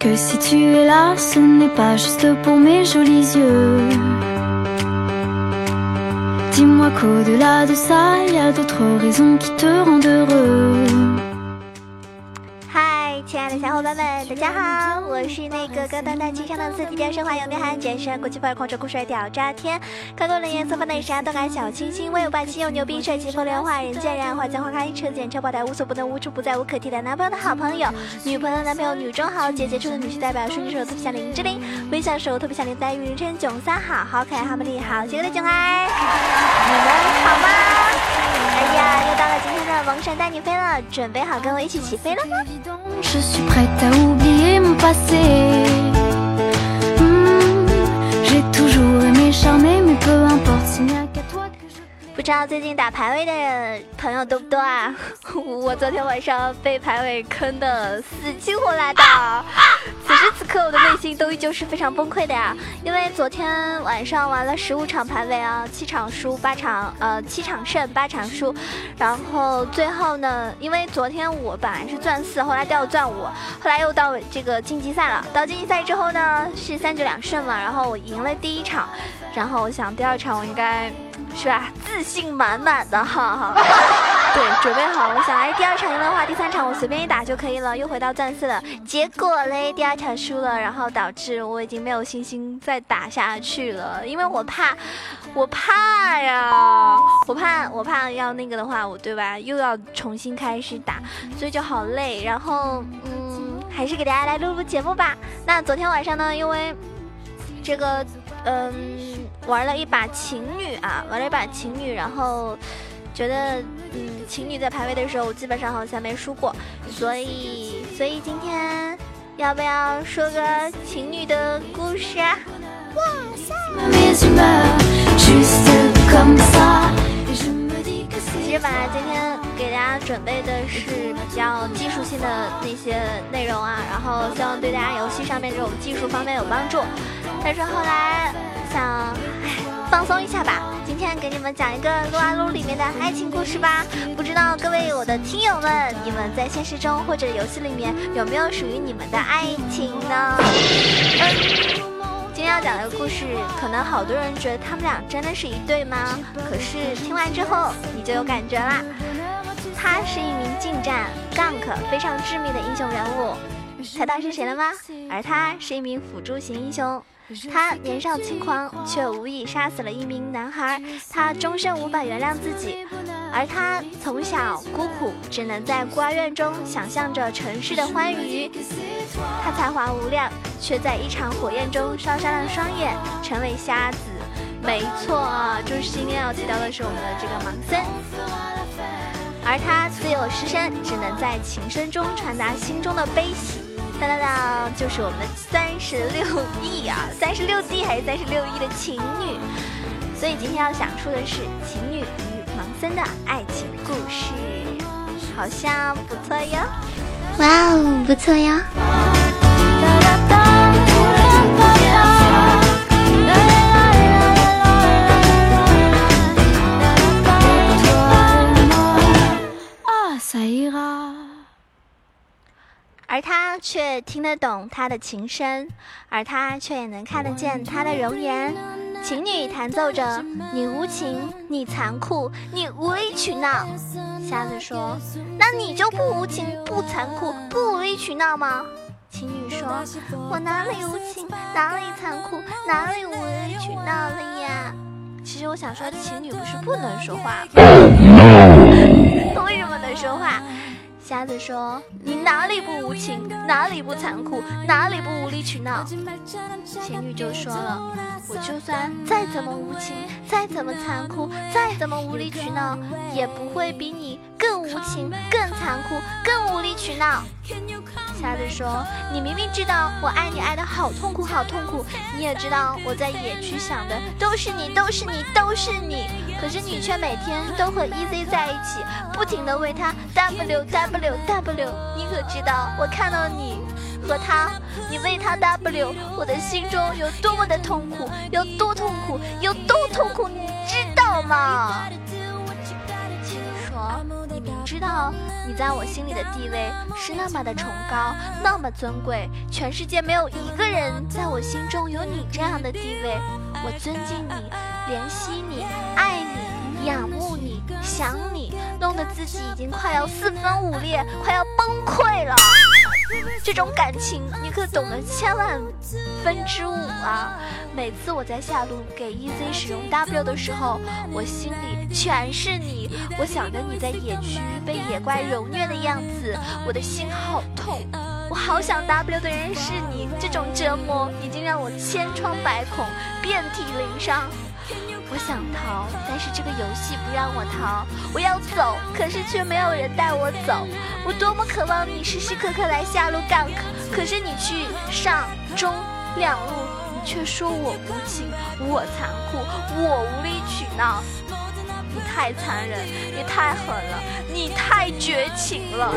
Que si tu es là, ce n'est pas juste pour mes jolis yeux. Dis-moi qu'au-delà de ça, il y a d'autres raisons qui te rendent heureux. 亲爱的小伙伴们，大家好，我是那个高端大气上档次、低调奢华有内涵、简身国际范儿、狂拽酷帅屌炸天、看过冷颜色、发内啥都敢小清新、威武霸气又牛逼、帅气风流话人见人爱花见花开、车见车爆胎、无所不能、无处不在、无可替代男朋友的好朋友、女朋友的男朋友、女中豪杰、杰出的女婿代表、顺手特别像林志玲，微笑时候特别像林黛玉、人称囧三好、好可爱、好美丽、好邪恶的囧儿，你们好吗？哎呀，又到了今天的萌神带你飞了，准备好跟我一起起飞了吗不知道最近打排位的朋友多不多啊？我昨天晚上被排位坑的死去活来的，啊此时此刻我的内心都依旧是非常崩溃的呀。因为昨天晚上玩了十五场排位啊，七场输八场，呃，七场胜八场输，然后最后呢，因为昨天我本来是钻四，后来掉钻五，后来又到这个晋级赛了。到晋级赛之后呢，是三局两胜嘛，然后我赢了第一场，然后我想第二场我应该。是吧？自信满满的，哈哈。对，准备好，我想，哎，第二场赢的话，第三场我随便一打就可以了，又回到钻四了。结果嘞，第二场输了，然后导致我已经没有信心再打下去了，因为我怕，我怕呀，我怕，我怕要那个的话，我对吧？又要重新开始打，所以就好累。然后，嗯，还是给大家来录录节目吧。那昨天晚上呢，因为这个。嗯，玩了一把情侣啊，玩了一把情侣，然后觉得嗯，情侣在排位的时候，我基本上好像没输过，所以所以今天要不要说个情侣的故事啊？哇塞！其实本来今天给大家准备的是比较技术性的那些内容啊，然后希望对大家游戏上面这种技术方面有帮助。但是后来想，放松一下吧。今天给你们讲一个撸啊撸里面的爱情故事吧。不知道各位我的听友们，你们在现实中或者游戏里面有没有属于你们的爱情呢？今天要讲的故事，可能好多人觉得他们俩真的是一对吗？可是听完之后，你就有感觉啦。他是一名近战 gank 非常致命的英雄人物，猜到是谁了吗？而他是一名辅助型英雄。他年少轻狂，却无意杀死了一名男孩。他终身无法原谅自己，而他从小孤苦，只能在孤儿院中想象着城市的欢愉。他才华无量，却在一场火焰中烧伤了双眼，成为瞎子。没错，就是今天要提到的是我们的这个盲僧。而他自幼失身，只能在琴声中传达心中的悲喜。当当当，就是我们的三十六亿啊，三十六 D 还是三十六亿的情侣，所以今天要讲述的是情侣与盲僧的爱情故事，好像不错哟，哇哦，不错哟。却听得懂他的琴声，而他却也能看得见他的容颜。情侣弹奏着：“你无情，你残酷，你无理取闹。”瞎子说：“那你就不无情、不残酷、不无理取闹吗？”情侣说：“我哪里无情，哪里残酷，哪里无理取闹了呀？”其实我想说，情侣不是不能说话吗？为什么能说话？瞎子说：“你哪里不无情，哪里不残酷，哪里不无理取闹？”情侣就说了：“我就算再怎么无情，再怎么残酷，再怎么无理取闹，也不会比你更无情、更残酷、更无理取闹。”瞎子说：“你明明知道我爱你爱的好痛苦，好痛苦，你也知道我在野区想的都是你，都是你，都是你。可是你却每天都和 EZ 在一起，不停的为他 W W。” W 你可知道我看到你和他，你为他 W，我的心中有多么的痛苦，有多痛苦，有多痛苦，你知道吗？说，你明知道你在我心里的地位是那么的崇高，那么尊贵，全世界没有一个人在我心中有你这样的地位。我尊敬你，怜惜你，爱，仰慕你，想你，弄得自己已经快要四分五裂，快要崩溃了。这种感情，你可懂得千万分之五啊！每次我在下路给 EZ 使用 W 的时候，我心里全是你。我想着你在野区被野怪揉虐的样子，我的心好痛。我好想 W 的人是你，这种折磨已经让我千疮百孔，遍体鳞伤。我想逃，但是这个游戏不让我逃。我要走，可是却没有人带我走。我多么渴望你时时刻刻来下路 gank，可是你去上中两路，你却说我无情，我残酷，我无理取闹。你太残忍，你太狠了，你太绝情了。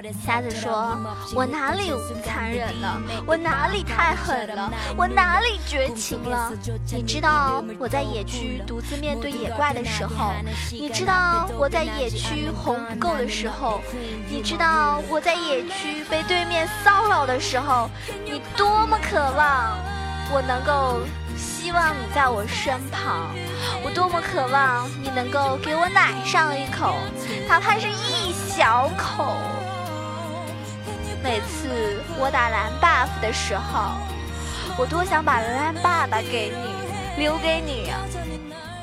我瞎子说：“我哪里残忍了？我哪里太狠了？我哪里绝情了？你知道我在野区独自面对野怪的时候，你知道我在野区红不够的时候，你知道我在野区被对面骚扰的时候，你多么渴望。”我能够希望你在我身旁，我多么渴望你能够给我奶上一口，哪怕是一小口。每次我打蓝 buff 的时候，我多想把蓝爸爸给你，留给你啊，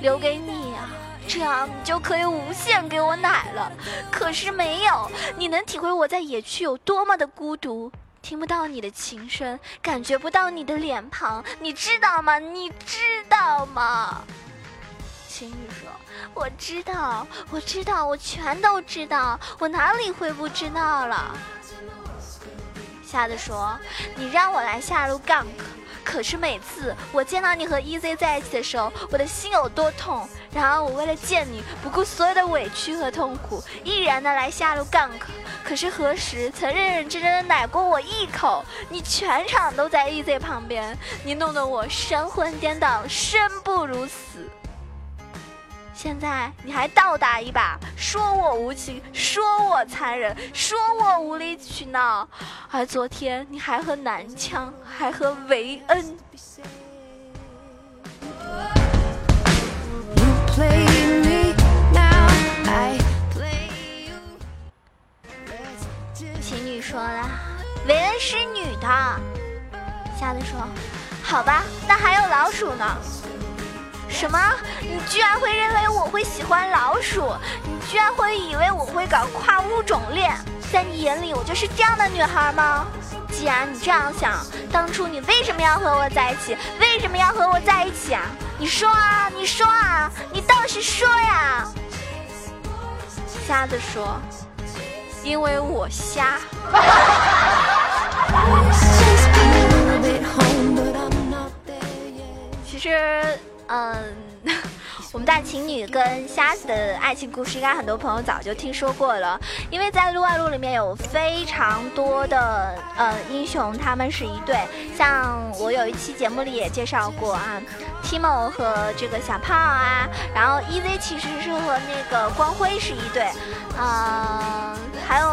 留给你啊，这样你就可以无限给我奶了。可是没有，你能体会我在野区有多么的孤独。听不到你的琴声，感觉不到你的脸庞，你知道吗？你知道吗？秦羽说：“我知道，我知道，我全都知道，我哪里会不知道了？”瞎子说：“你让我来下路 gank。”可是每次我见到你和 EZ 在一起的时候，我的心有多痛。然而我为了见你，不顾所有的委屈和痛苦，毅然的来下路 gank。可是何时曾认认真真的奶过我一口？你全场都在 EZ 旁边，你弄得我神魂颠倒，生不如死。现在你还倒打一把，说我无情，说我残忍，说我无理取闹，而昨天你还和南枪，还和维恩。情侣说了，维恩是女的。瞎子说，好吧，那还有老鼠呢。什么？你居然会认为我会喜欢老鼠？你居然会以为我会搞跨物种恋？在你眼里，我就是这样的女孩吗？既然你这样想，当初你为什么要和我在一起？为什么要和我在一起啊？你说啊，你说啊，你倒是说呀！瞎子说：“因为我瞎。”其实。嗯，我们大情侣跟瞎子的爱情故事，应该很多朋友早就听说过了。因为在撸啊撸里面有非常多的呃英雄，他们是一对。像我有一期节目里也介绍过啊，Timo 和这个小胖啊，然后 EZ 其实是和那个光辉是一对，嗯，还有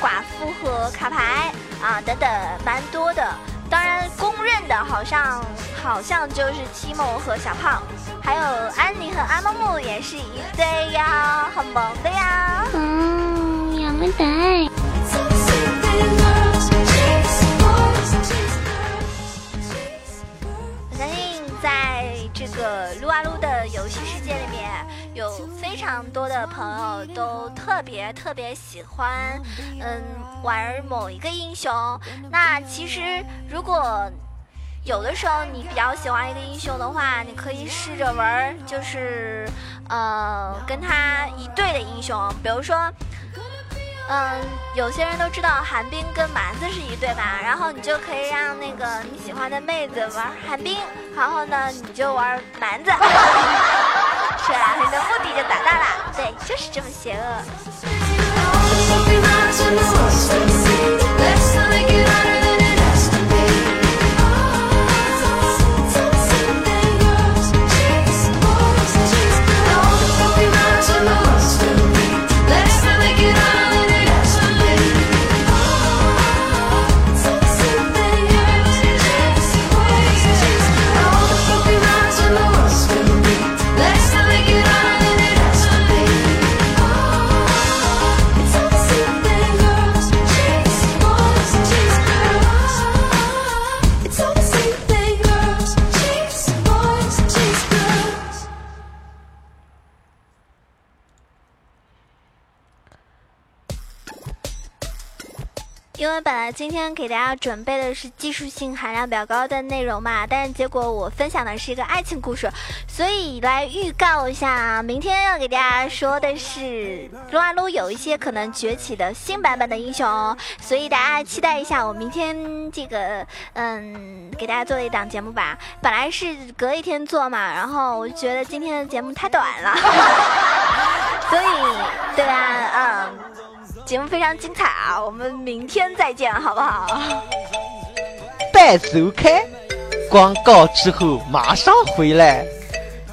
寡妇和卡牌啊等等，蛮多的。当然，公认的好像好像就是七梦和小胖，还有安妮和阿木木也是一对呀，很萌的呀。嗯，杨么呆。我相信在这个撸啊撸的游戏世界里面。有非常多的朋友都特别特别喜欢，嗯，玩某一个英雄。那其实如果有的时候你比较喜欢一个英雄的话，你可以试着玩，就是呃跟他一对的英雄。比如说，嗯，有些人都知道寒冰跟蛮子是一对吧？然后你就可以让那个你喜欢的妹子玩寒冰，然后呢你就玩蛮子。这样你的目的就达到了。对就是这么邪恶。因为本来今天给大家准备的是技术性含量比较高的内容嘛，但是结果我分享的是一个爱情故事，所以来预告一下，明天要给大家说的是撸啊撸有一些可能崛起的新版本的英雄，所以大家期待一下我明天这个嗯给大家做的一档节目吧。本来是隔一天做嘛，然后我就觉得今天的节目太短了，所以对吧？嗯。节目非常精彩啊！我们明天再见，好不好？拜走开，广告之后马上回来。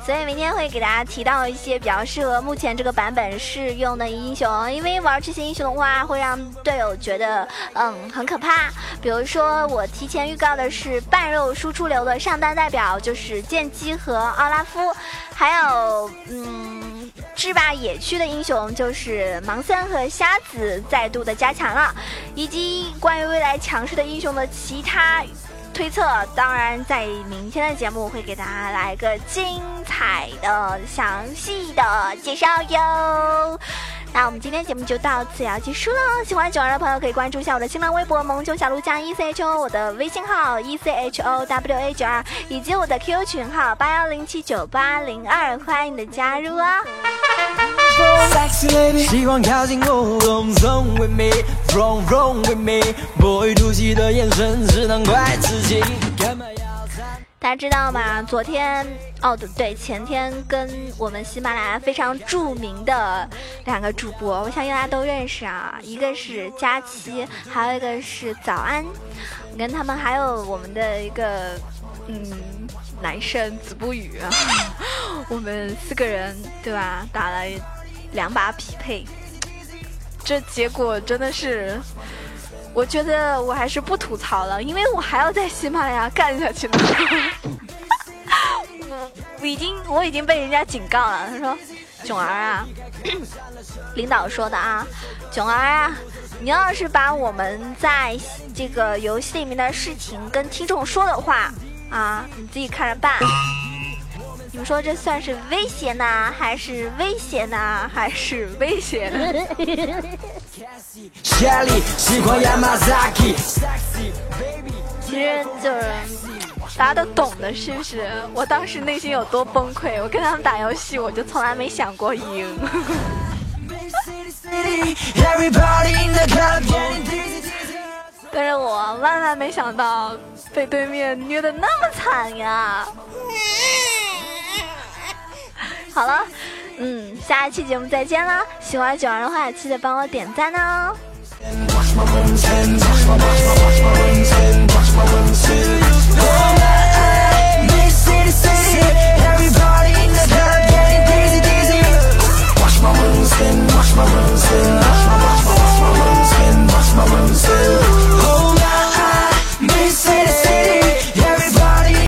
所以明天会给大家提到一些比较适合目前这个版本适用的英雄，因为玩这些英雄的话会让队友觉得嗯很可怕。比如说我提前预告的是半肉输出流的上单代表就是剑姬和奥拉夫，还有嗯。制霸野区的英雄就是盲僧和瞎子再度的加强了，以及关于未来强势的英雄的其他推测，当然在明天的节目会给大家来个精彩的、详细的介绍哟。那我们今天节目就到此要结束了。喜欢九儿的朋友可以关注一下我的新浪微博“萌九小鹿加 E C H O”，我的微信号 “E C H O W A 九二”，以及我的 QQ 群号八幺零七九八零二，欢迎你的加入哦啊！大家知道吗？昨天哦，对对，前天跟我们喜马拉雅非常著名的两个主播，我相信大家都认识啊，一个是佳期，还有一个是早安。我跟他们还有我们的一个嗯男生子不语，我们四个人对吧？打了两把匹配，这结果真的是。我觉得我还是不吐槽了，因为我还要在喜马拉雅干下去呢。我已经我已经被人家警告了，他说：“囧儿啊，领导说的啊，囧儿啊，你要是把我们在这个游戏里面的事情跟听众说的话啊，你自己看着办。”你们说这算是威胁呢，还是威胁呢，还是威胁呢？其实就是大家都懂的，是不是？我当时内心有多崩溃？我跟他们打游戏，我就从来没想过赢。但是我万万没想到被对面虐的那么惨呀！好了，嗯，下一期节目再见啦！喜欢九儿的话，记得帮我点赞哦。